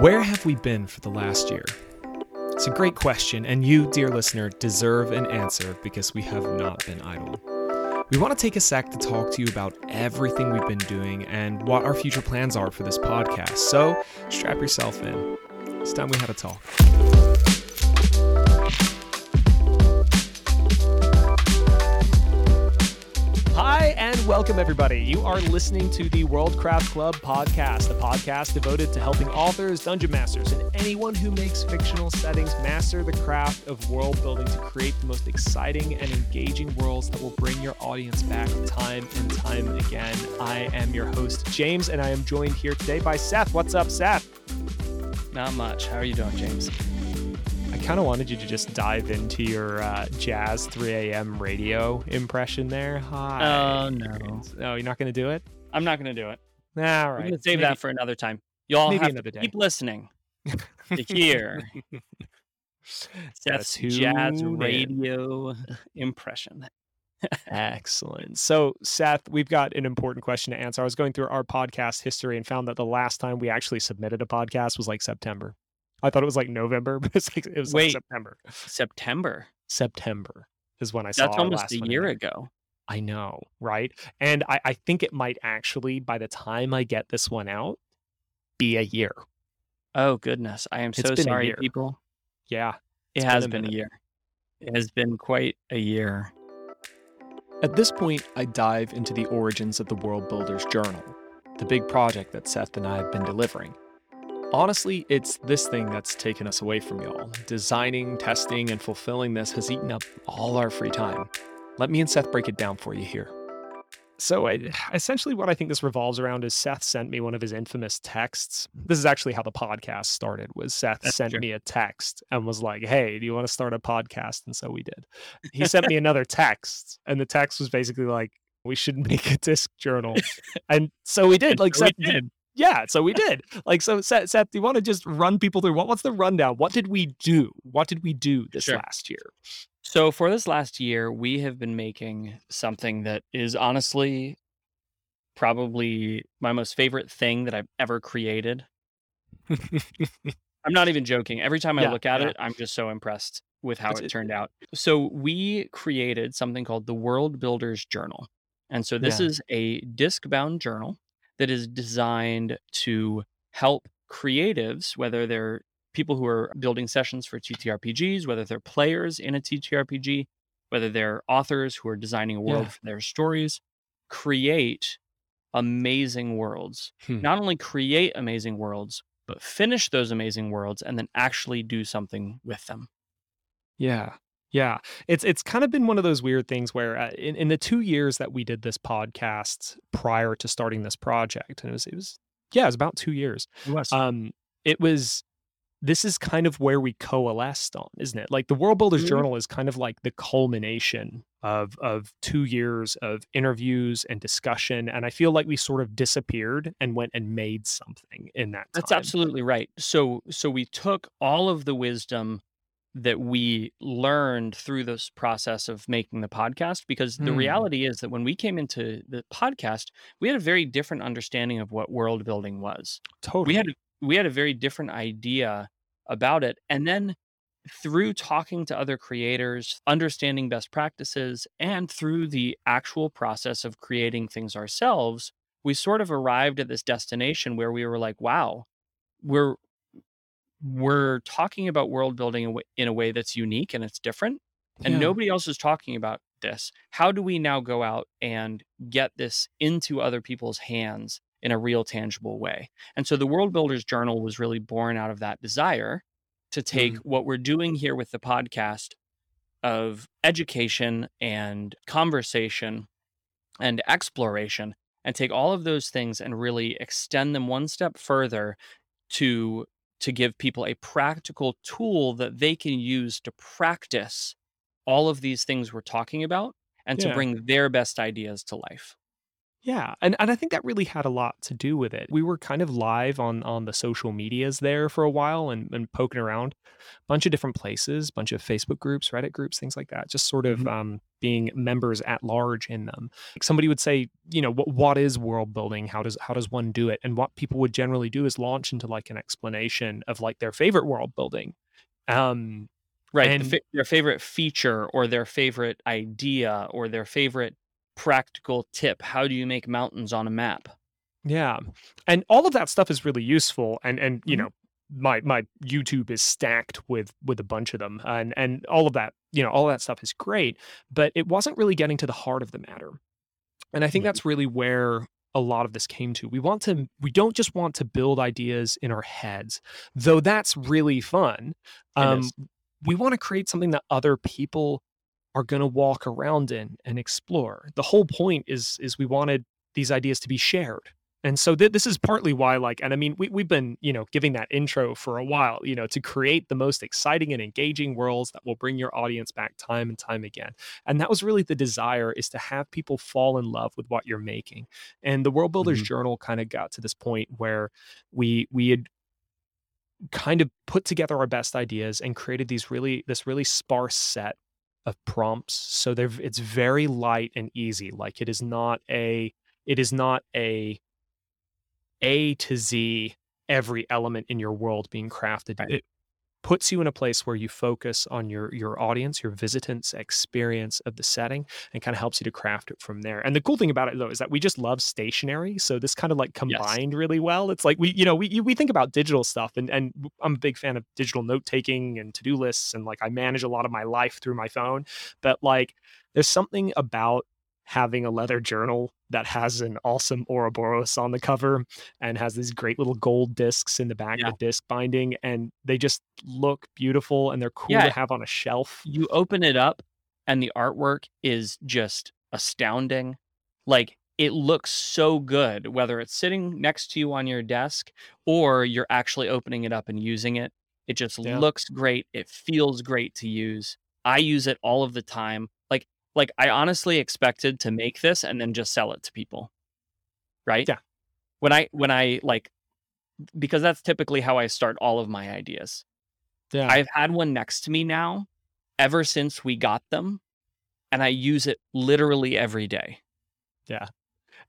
Where have we been for the last year? It's a great question, and you, dear listener, deserve an answer because we have not been idle. We want to take a sec to talk to you about everything we've been doing and what our future plans are for this podcast. So strap yourself in. It's time we had a talk. And welcome everybody. You are listening to the Worldcraft Club podcast, the podcast devoted to helping authors, dungeon masters, and anyone who makes fictional settings master the craft of world building to create the most exciting and engaging worlds that will bring your audience back time and time again. I am your host, James, and I am joined here today by Seth. What's up, Seth? Not much. How are you doing, James? I kind of wanted you to just dive into your uh, jazz 3 a.m. radio impression there. Hi. Oh, no. No, you're not going to do it? I'm not going to do it. All to save Maybe- that for another time. Y'all have to day. keep listening to hear Seth's jazz in. radio impression. Excellent. So, Seth, we've got an important question to answer. I was going through our podcast history and found that the last time we actually submitted a podcast was like September. I thought it was like November, but it's like, it was like September. September. September is when I saw That's almost last a year ago. I know, right? And I, I think it might actually, by the time I get this one out, be a year. Oh, goodness. I am It's so sorry, people. Yeah. It has been a been a minute. year. It has been quite a year. At this point, I dive into the origins of the World Builders Journal, the big project that Seth and I have been delivering. Honestly, it's this thing that's taken us away from y'all. Designing, testing, and fulfilling this has eaten up all our free time. Let me and Seth break it down for you here. So, I, essentially, what I think this revolves around is Seth sent me one of his infamous texts. This is actually how the podcast started. Was Seth That's sent true. me a text and was like, "Hey, do you want to start a podcast?" And so we did he sent me another text and the text was basically like we should make a disc journal and so we did like So we Seth, did. Yeah so we did like so seth, seth do you want to just run people through what, what's the rundown what did we do what did we do this Sure. last year So, for this last year, we have been making something that is honestly probably my most favorite thing that I've ever created. I'm not even joking. Every time I Yeah, look at yeah. it, I'm just so impressed with how it- turned out. So, we created something called the World Builders Journal. And so, this Yeah. is a disc bound journal that is designed to help creatives, whether they're people who are building sessions for TTRPGs, whether they're players in a TTRPG, whether they're authors who are designing a world Yeah. for their stories, create amazing worlds. Hmm. Not only create amazing worlds, but finish those amazing worlds and then actually do something with them. Yeah. Yeah. It's it's kind of been one of those weird things where uh, in, in the two years that we did this podcast prior to starting this project, and it was it was yeah, it was about two years. Um, it was this is kind of where we coalesced on, isn't it? Like the World Builders Mhm. Journal is kind of like the culmination of of two years of interviews and discussion. And I feel like we sort of disappeared and went and made something in that That's absolutely right. So so we took all of the wisdom that we learned through this process of making the podcast because the Hmm. reality is that when we came into the podcast, we had a very different understanding of what world building was. totally. We had we had a very different idea about it and then through talking to other creators, understanding best practices and through the actual process of creating things ourselves, we sort of arrived at this destination where we were like, wow, we're we're talking about world building in a way- in a way that's unique and it's different and Yeah. nobody else is talking about this. How do we now go out and get this into other people's hands in a real tangible way? And so the world builders journal was really born out of that desire to take mm. what we're doing here with the podcast of education and conversation and exploration and take all of those things and really extend them one step further to to give people a practical tool that they can use to practice all of these things we're talking about and Yeah. to bring their best ideas to life. Yeah, and and I think that really had a lot to do with it. We were kind of live on on the social medias there for a while and, and poking around, a bunch of different places, bunch of Facebook groups, Reddit groups, things like that. Just sort of Mhm. um, being members at large in them. Like somebody would say, you know, what what is world building? How does how does one do it? And what people would generally do is launch into like an explanation of like their favorite world building. Um, Right. the and fa- their favorite feature or their favorite idea or their favorite practical tip. How do you make mountains on a map? Yeah. And all of that stuff is really useful and and you Mhm. know my my YouTube is stacked with with a bunch of them and and all of that, you know, all that stuff is great, but it wasn't really getting to the heart of the matter. And I think that's really where a lot of this came to. We want to we don't just want to build ideas in our heads, though that's really fun. Um we want to create something that other people are going to walk around in and explore. The whole point is is we wanted these ideas to be shared. And so th- this is partly why like and I mean we we've been, you know, giving that intro for a while, you know, to create the most exciting and engaging worlds that will bring your audience back time and time again. And that was really the desire is to have people fall in love with what you're making. And the World Builders Mhm. Journal kind of got to this point where we we had kind of put together our best ideas and created these really this really sparse set of prompts so they're it's very light and easy like it is not a it is not a a to z every element in your world being crafted it puts you in a place where you focus on your your audience your visitants experience of the setting and kind of helps you to craft it from there. And the cool thing about it though is that we just love stationery so this kind of like Yes. combined really well. It's like we you know we we think about digital stuff and and I'm a big fan of digital note taking and to-do lists and like i manage a lot of my life through my phone. But like there's something about having a leather journal that has an awesome Ouroboros on the cover and has these great little gold discs in the back Yeah. of the disc binding and they just look beautiful and they're cool Yeah. to have on a shelf. You open it up and the artwork is just astounding. Like it looks so good, whether it's sitting next to you on your desk or you're actually opening it up and using it. It just Yeah. looks great. It feels great to use. I use it all of the time. Like I honestly expected to make this and then just sell it to people. Right? Yeah. When I when I like because that's typically how I start all of my ideas. Yeah. I've had one next to me now ever since we got them, and I use it literally every day.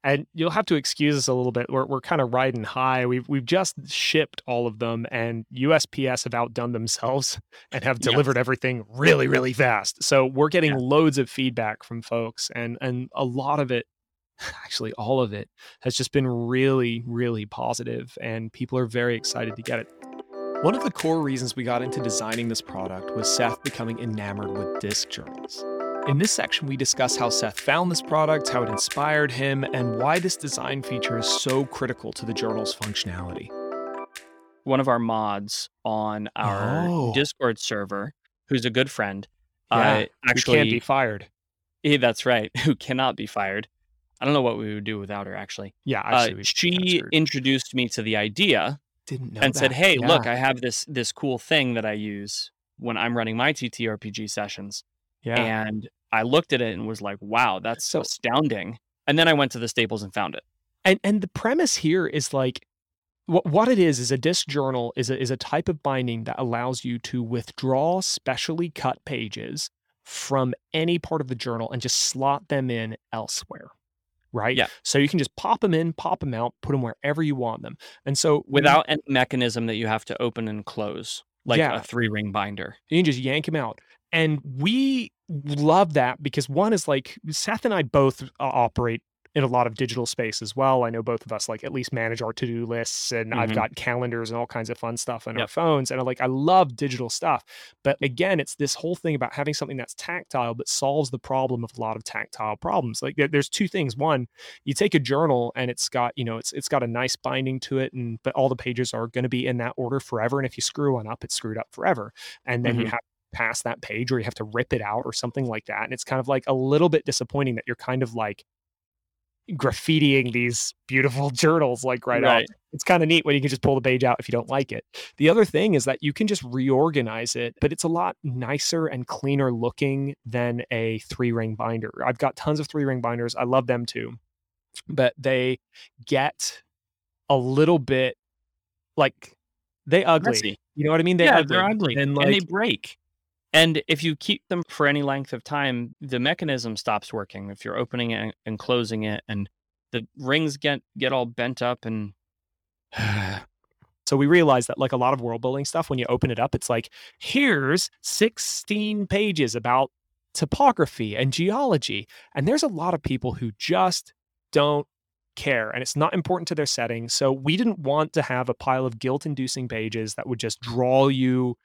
And you'll have to excuse us a little bit. We're we're kind of riding high. We've we've just shipped all of them, and USPS have outdone themselves and have Yes. delivered everything really really fast. So we're getting Yeah. loads of feedback from folks, and and a lot of it, actually all of it, has just been really really positive, and people are very excited to get it. One of the core reasons we got into designing this product was Seth becoming enamored with disc journals. In this section, we discuss how Seth found this product, how it inspired him, and why this design feature is so critical to the journal's functionality. One of our mods on our Oh. Discord server, who's a good friend, Yeah, uh, actually, can't be fired. eh, that's right, who cannot be fired. I don't know what we would do without her. Actually, Yeah, uh, actually, kinda she introduced me to the idea didn't know and said, that. "Hey, look, I have this this cool thing that I use when I'm running my TTRPG sessions." Yeah. And I looked at it and was like, "Wow, that's So- astounding." And then I went to the Staples and found it. and and the premise here is like what what it is is a disc journal is a is a type of binding that allows you to withdraw specially cut pages from any part of the journal and just slot them in elsewhere right Yeah. so you can just pop them in pop them out put them wherever you want them and so without any mechanism that you have to open and close, like Yeah. a three ring binder. you can just yank them out and we love that because one is like seth and i both operate in a lot of digital space as well. I know both of us like at least manage our to-do lists and i've Mhm. got calendars and all kinds of fun stuff on our phones and I like i love digital stuff. But again it's this whole thing about having something that's tactile but solves the problem of a lot of tactile problems. Like there- there's two things. One you take a journal and it's got you know it's it's got a nice binding to it and but all the pages are going to be in that order forever and if you screw one up it's screwed up forever. And then you Mhm. have to pass that page or you have to rip it out or something like that and it's kind of like a little bit disappointing that you're kind of like graffitiing these beautiful journals like right, Right. off it's kind of neat when you can just pull the page out if you don't like it the other thing is that you can just reorganize it but it's a lot nicer and cleaner looking than a three ring binder i've got tons of three ring binders i love them too but they get a little bit like they ugly. Messy. You know what I mean? They yeah, ugly. they're ugly And and, they break. And if you keep them for any length of time, the mechanism stops working. If you're opening it and closing it, and the rings get get all bent up, and So we realized that like a lot of world building stuff, when you open it up, it's like, here's 16 pages about topography and geology. And there's a lot of people who just don't care and it's not important to their setting. So we didn't want to have a pile of guilt inducing pages that would just draw you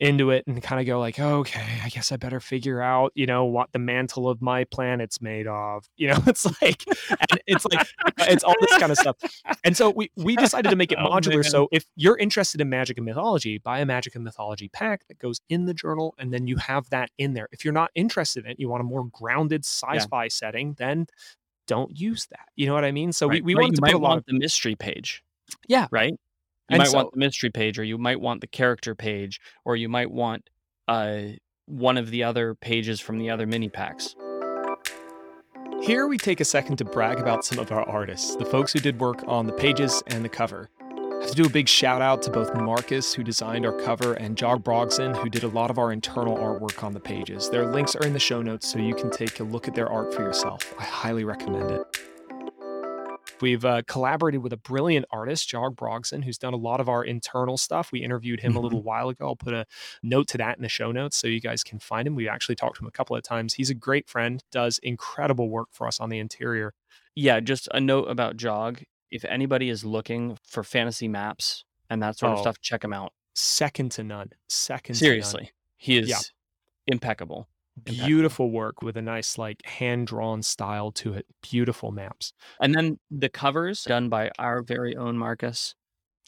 into it and kind of go like okay i guess i better figure out you know what the mantle of my planet's made of you know it's like and it's like uh, it's all this kind of stuff and so we we decided to make it Oh, modular man. so if you're interested in magic and mythology buy a magic and mythology pack that goes in the journal and then you have that in there if you're not interested in it you want a more grounded sci-fi setting then don't use that you know what i mean so Right, we, we wanted you to put a lot want of the mystery page. Yeah. right. You And might want the mystery page, or you might want the character page, or you might want uh, one of the other pages from the other mini packs. Here we take a second to brag about some of our artists, the folks who did work on the pages and the cover. I have to do a big shout out to both Marcus, who designed our cover, and Jog Brogson, who did a lot of our internal artwork on the pages. Their links are in the show notes so you can take a look at their art for yourself. I highly recommend it. We've uh, collaborated with a brilliant artist, Jog Brogson, who's done a lot of our internal stuff. We interviewed him a little while ago. I'll put a note to that in the show notes so you guys can find him. We actually talked to him a couple of times. He's a great friend, does incredible work for us on the interior. Yeah, just a note about Jog. If anybody is looking for fantasy maps and that sort of Oh, stuff, check him out. Second to none. Second to none. Seriously, he is Yeah. impeccable. Beautiful work with a nice, like, hand drawn style to it. Beautiful maps. And then the covers done by our very own Marcus.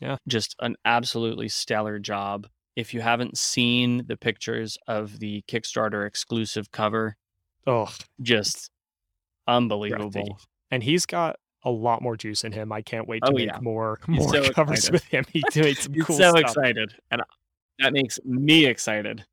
Yeah. Just an absolutely stellar job. If you haven't seen the pictures of the Kickstarter exclusive cover, Oh, just unbelievable. And he's got a lot more juice in him. I can't wait to Oh, make yeah. more more so covers excited. with him. he doing some cool so stuff. excited. And that makes me excited.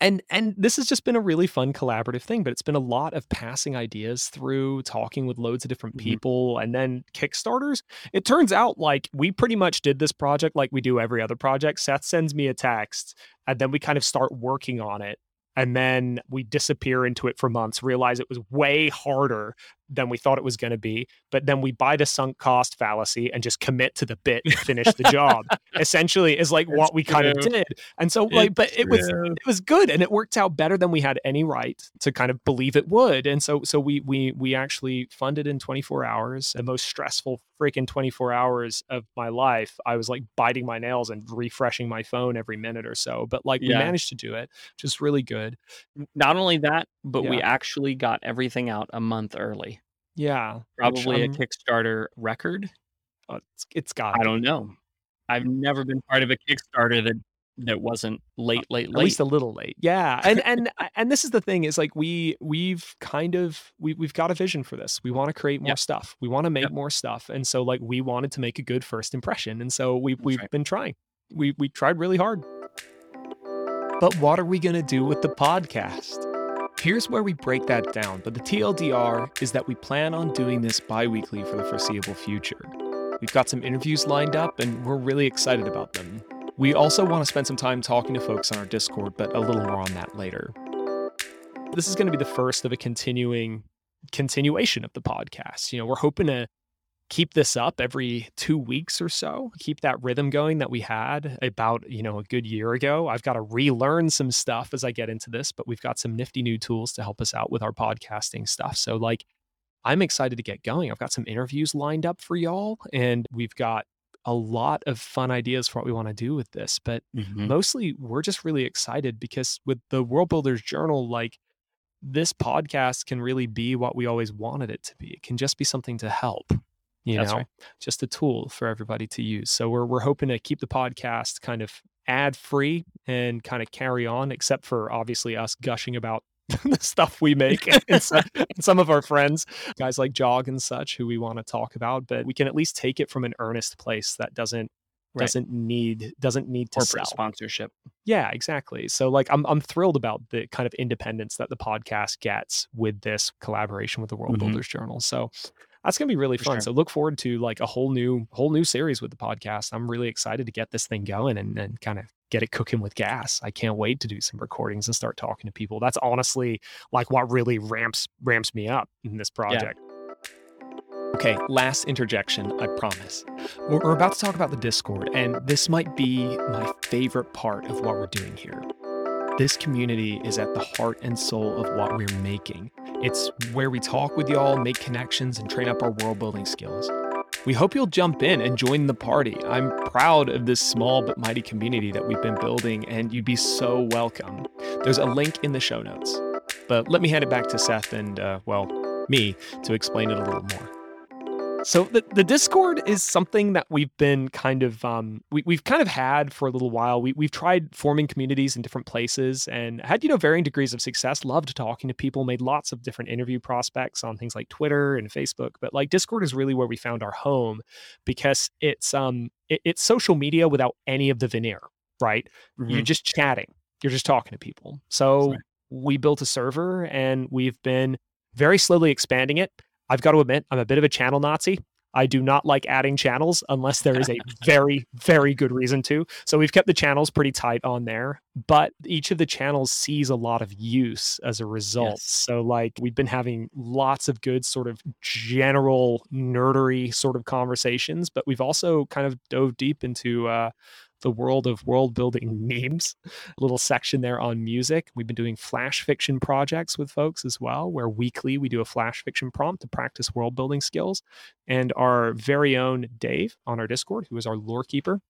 And and this has just been a really fun collaborative thing but it's been a lot of passing ideas through talking with loads of different Mhm. people and then kickstarters it turns out like we pretty much did this project like we do every other project seth sends me a text and then we kind of start working on it and then we disappear into it for months realize it was way harder than we thought it was going to be but then we buy the sunk cost fallacy and just commit to the bit and finish the job. Essentially is like what It's we kind of did. And so like but it was it was good and it worked out better than we had any right to kind of believe it would. And so so we we we actually funded in 24 hours the most stressful freaking 24 hours of my life. I was like biting my nails and refreshing my phone every minute or so but like we managed to do it which is really good. Not only that, but we actually got everything out a month early. Yeah Probably a I'm- Kickstarter record. uh, it's, it's got I don't know. I've never been part of a Kickstarter that that wasn't late, late, late. at least a little late yeah and and and this is the thing is like we we've kind of we, we've got a vision for this we want to create more Yep. stuff we want to make Yep. more stuff and so like we wanted to make a good first impression and so we, That's we've right. been trying we we tried really hard but what are we going to do with the podcast here's where we break that down but the tldr is that we plan on doing this bi-weekly for the foreseeable future we've got some interviews lined up and we're really excited about them we also want to spend some time talking to folks on our Discord, but a little more on that later. This is going to be the first of a continuing continuation of the podcast. You know, we're hoping to keep this up every two weeks or so, keep that rhythm going that we had about, you know, a good year ago. I've got to relearn some stuff as I get into this, but we've got some nifty new tools to help us out with our podcasting stuff. So, like, I'm excited to get going. I've got some interviews lined up for y'all, and we've got a lot of fun ideas for what we want to do with this. But Mhm. mostly we're just really excited because with the World Builders Journal, like this podcast can really be what we always wanted it to be. It can just be something to help, you That's know, right. just a tool for everybody to use. So we're we're hoping to keep the podcast kind of ad free and kind of carry on, except for obviously us gushing about the stuff we make and, so, and some of our friends, guys like Jog and such, who we want to talk about. But we can at least take it from an earnest place that doesn't Right. doesn't need doesn't need to corporate sell. sponsorship. Yeah, exactly. So like I'm I'm thrilled about the kind of independence that the podcast gets with this collaboration with the World Mhm. Builders Journal. So that's gonna be really For fun. sure. So look forward to like a whole new whole new series with the podcast. I'm really excited to get this thing going and, and kind of get it cooking with gas. I can't wait to do some recordings and start talking to people. That's honestly like what really ramps ramps me up in this project. Okay, last interjection, I promise. We're, we're about to talk about the Discord, and this might be my favorite part of what we're doing here. This community is at the heart and soul of what we're making. It's where we talk with y'all, make connections, and train up our world building skills. We hope you'll jump in and join the party. I'm proud of this small but mighty community that we've been building, and you'd be so welcome. There's a link in the show notes. But let me hand it back to Seth and, uh, well, me to explain it a little more. So the, the Discord is something that we've been kind of um, we, we've kind of had for a little while. We we've tried forming communities in different places and had you know varying degrees of success. Loved talking to people, made lots of different interview prospects on things like Twitter and Facebook. But like Discord is really where we found our home because it's um it, it's social media without any of the veneer. Right, you're Mhm. just chatting. You're just talking to people. So Right. we built a server and we've been very slowly expanding it. I've got to admit, I'm a bit of a channel Nazi. I do not like adding channels unless there is a very, very good reason to. So we've kept the channels pretty tight on there, but each of the channels sees a lot of use as a result. Yes. So, like, we've been having lots of good, sort of general nerdery sort of conversations, but we've also kind of dove deep into, uh, the world of world building memes a little section there on music. We've been doing flash fiction projects with folks as well, where weekly we do a flash fiction prompt to practice world building skills. And our very own Dave on our Discord, who is our lore keeper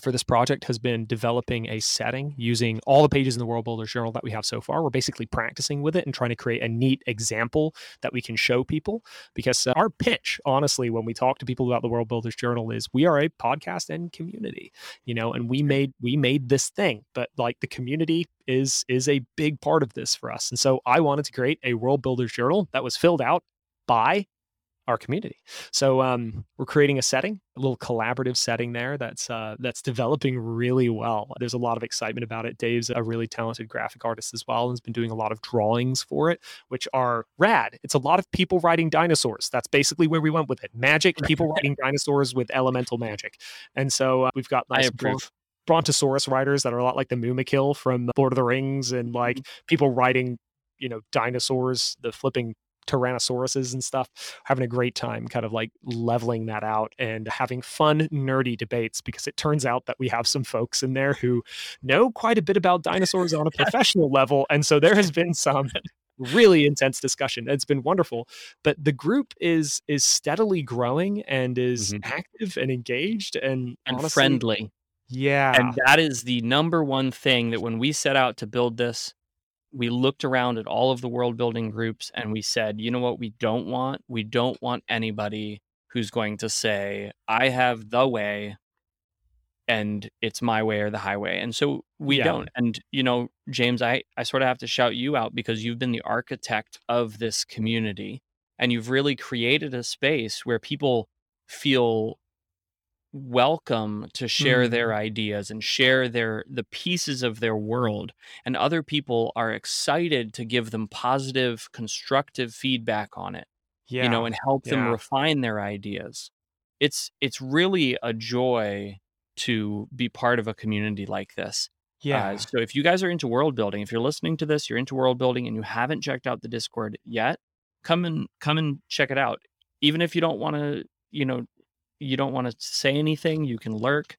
for this project, has been developing a setting using all the pages in the World Builders Journal that we have so far. We're basically practicing with it and trying to create a neat example that we can show people. Because uh, our pitch, honestly, when we talk to people about the World Builders Journal, is we are a podcast and community you know and we made we made this thing but like the community is is a big part of this for us and so i wanted to create a world builders journal that was filled out by our community. So um, we're creating a setting a little collaborative setting there that's uh, that's developing really well. There's a lot of excitement about it. Dave's a really talented graphic artist as well and has been doing a lot of drawings for it which are rad. It's a lot of people riding dinosaurs. That's basically where we went with it. Magic people riding dinosaurs with elemental magic. And so uh, we've got nice brontosaurus riders that are a lot like the Mûmakil from Lord of the Rings, and like Mm-hmm. people riding, you know, dinosaurs, the flipping Tyrannosauruses and stuff, having a great time kind of like leveling that out and having fun, nerdy debates because it turns out that we have some folks in there who know quite a bit about dinosaurs on a professional level. And so there has been some really intense discussion. It's been wonderful. But the group is is steadily growing and is Mhm. active and engaged and, and honestly, friendly. Yeah. And that is the number one thing that when we set out to build this, we looked around at all of the world building groups and we said, you know what, we don't want? We don't want anybody who's going to say, I have the way and it's my way or the highway. And so we Yeah. don't. And, you know, James, I, I sort of have to shout you out because you've been the architect of this community and you've really created a space where people feel welcome to share their ideas and share their the pieces of their world and other people are excited to give them positive constructive feedback on it yeah. you know and help them refine their ideas it's it's really a joy to be part of a community like this yeah. uh, so if you guys are into world building if you're listening to this you're into world building and you haven't checked out the discord yet come and come and check it out even if you don't want to you know you don't want to say anything you can lurk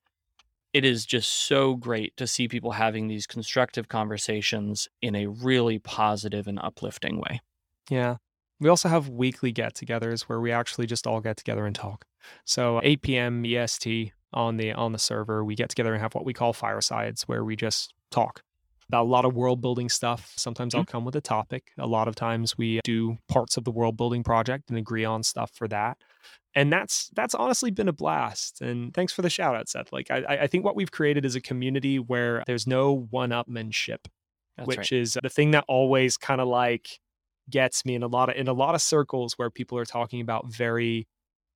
it is just so great to see people having these constructive conversations in a really positive and uplifting way Yeah. We also have weekly get togethers where we actually just all get together and talk. So 8 p.m. EST on the on the server, we get together and have what we call firesides where we just talk about a lot of world building stuff. Sometimes I'll mm-hmm. come with a topic. A lot of times we do parts of the world building project and agree on stuff for that. And that's that's honestly been a blast. And thanks for the shout out, Seth. Like I, I think what we've created is a community where there's no one-upmanship That's which right. is the thing that always kind of like gets me in a lot of in a lot of circles where people are talking about very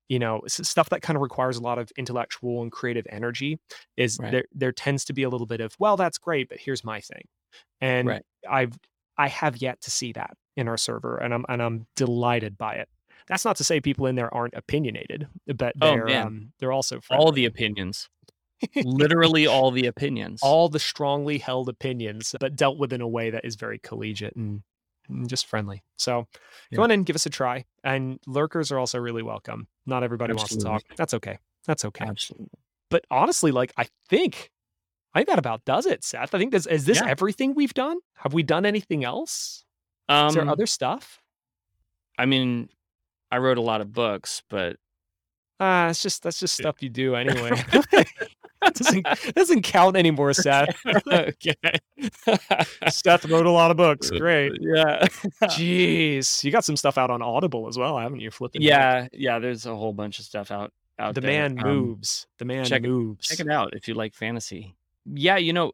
you know stuff that kind of requires a lot of intellectual and creative energy is Right. there there tends to be a little bit of well that's great but here's my thing and Right. i've i have yet to see that in our server and i'm and i'm delighted by it that's not to say people in there aren't opinionated, but Oh, they're man. um, they're also all the opinions. Literally all the opinions. all the strongly held opinions, but dealt with in a way that is very collegiate and, and just friendly. So Yeah. go on in, give us a try. And lurkers are also really welcome. Not everybody wants to talk. That's okay. That's okay. Absolutely. But honestly, like I think I think that about does it, Seth. I think this is this Yeah. everything we've done? Have we done anything else? Um, Is there other stuff? I mean, I wrote a lot of books, but Ah, it's just that's just stuff you do anyway. doesn't doesn't count anymore, Seth. okay. Seth wrote a lot of books. Great. Yeah. Jeez, you got some stuff out on Audible as well, haven't you? Flipping. yeah. Yeah. There's a whole bunch of stuff out out the there. man Um, moves. The man check moves. check it out if you like fantasy. Yeah, you know,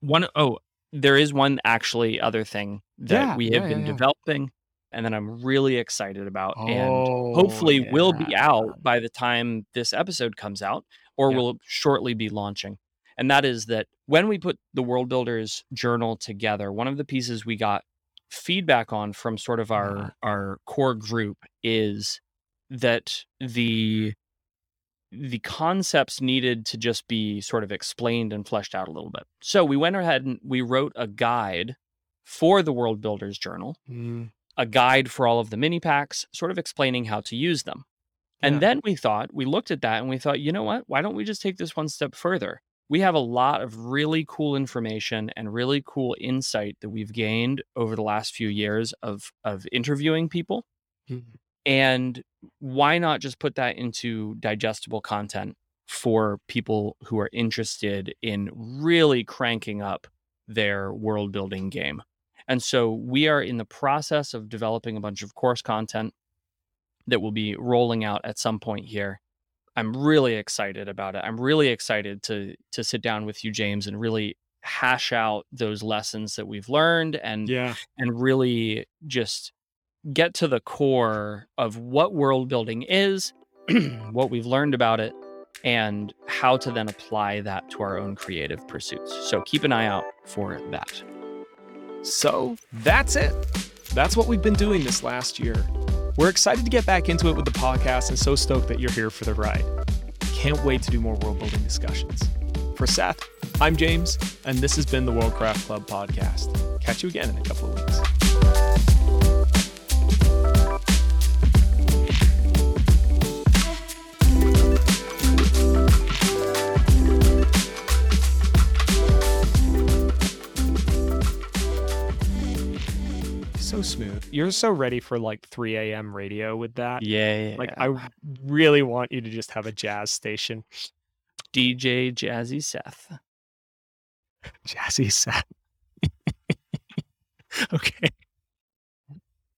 one oh, there is one actually other thing that Yeah, we have yeah, been yeah. developing and that I'm really excited about and Oh, hopefully will be out by the time this episode comes out or Yeah. will shortly be launching. And that is that when we put the World Builders journal together, one of the pieces we got feedback on from sort of our Uh-huh. our core group is that the the concepts needed to just be sort of explained and fleshed out a little bit. So we went ahead and we wrote a guide for the World Builders journal Mm, a guide for all of the mini packs, sort of explaining how to use them. And Yeah. then we thought, we looked at that and we thought, you know what? Why don't we just take this one step further? We have a lot of really cool information and really cool insight that we've gained over the last few years of of interviewing people. mm. And why not just put that into digestible content for people who are interested in really cranking up their world building game? And so we are in the process of developing a bunch of course content that will be rolling out at some point here. I'm really excited about it. I'm really excited to to sit down with you James and really hash out those lessons that we've learned and Yeah. and really just get to the core of what world building is, what we've learned about it, and how to then apply that to our own creative pursuits. So keep an eye out for that. So that's it. That's what we've been doing this last year. We're excited to get back into it with the podcast and so stoked that you're here for the ride. Can't wait to do more world building discussions. For Seth, I'm James, and this has been the Worldcraft Club podcast. Catch you again in a couple of weeks. You're so ready for like 3 a.m. radio with that. Yeah. Like, I really want you to just have a jazz station. DJ Jazzy Seth. Jazzy Seth. okay.